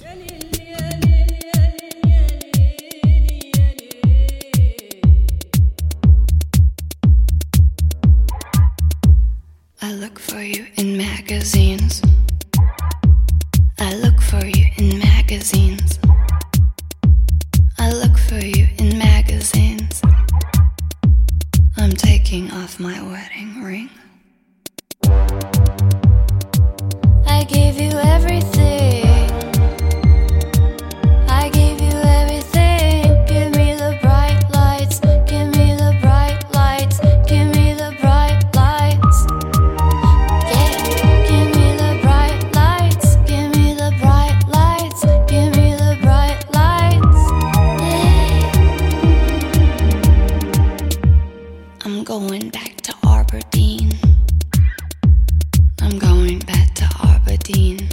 I look for you in magazines. I look for you in magazines. I look for you in magazines. I'm taking off my wedding ring. going back to Aberdeen. I'm going back to Aberdeen.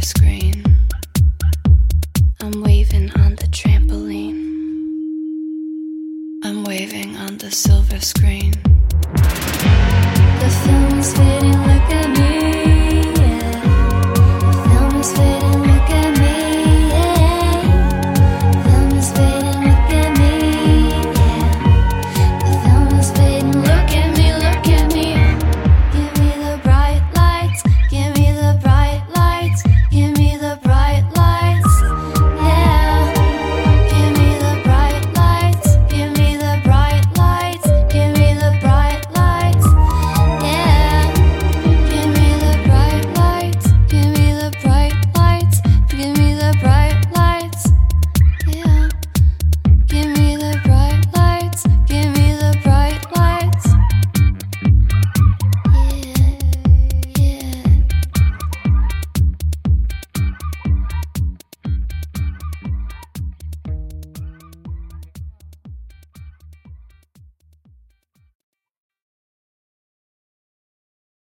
screen. I'm waving on the trampoline. I'm waving on the silver screen.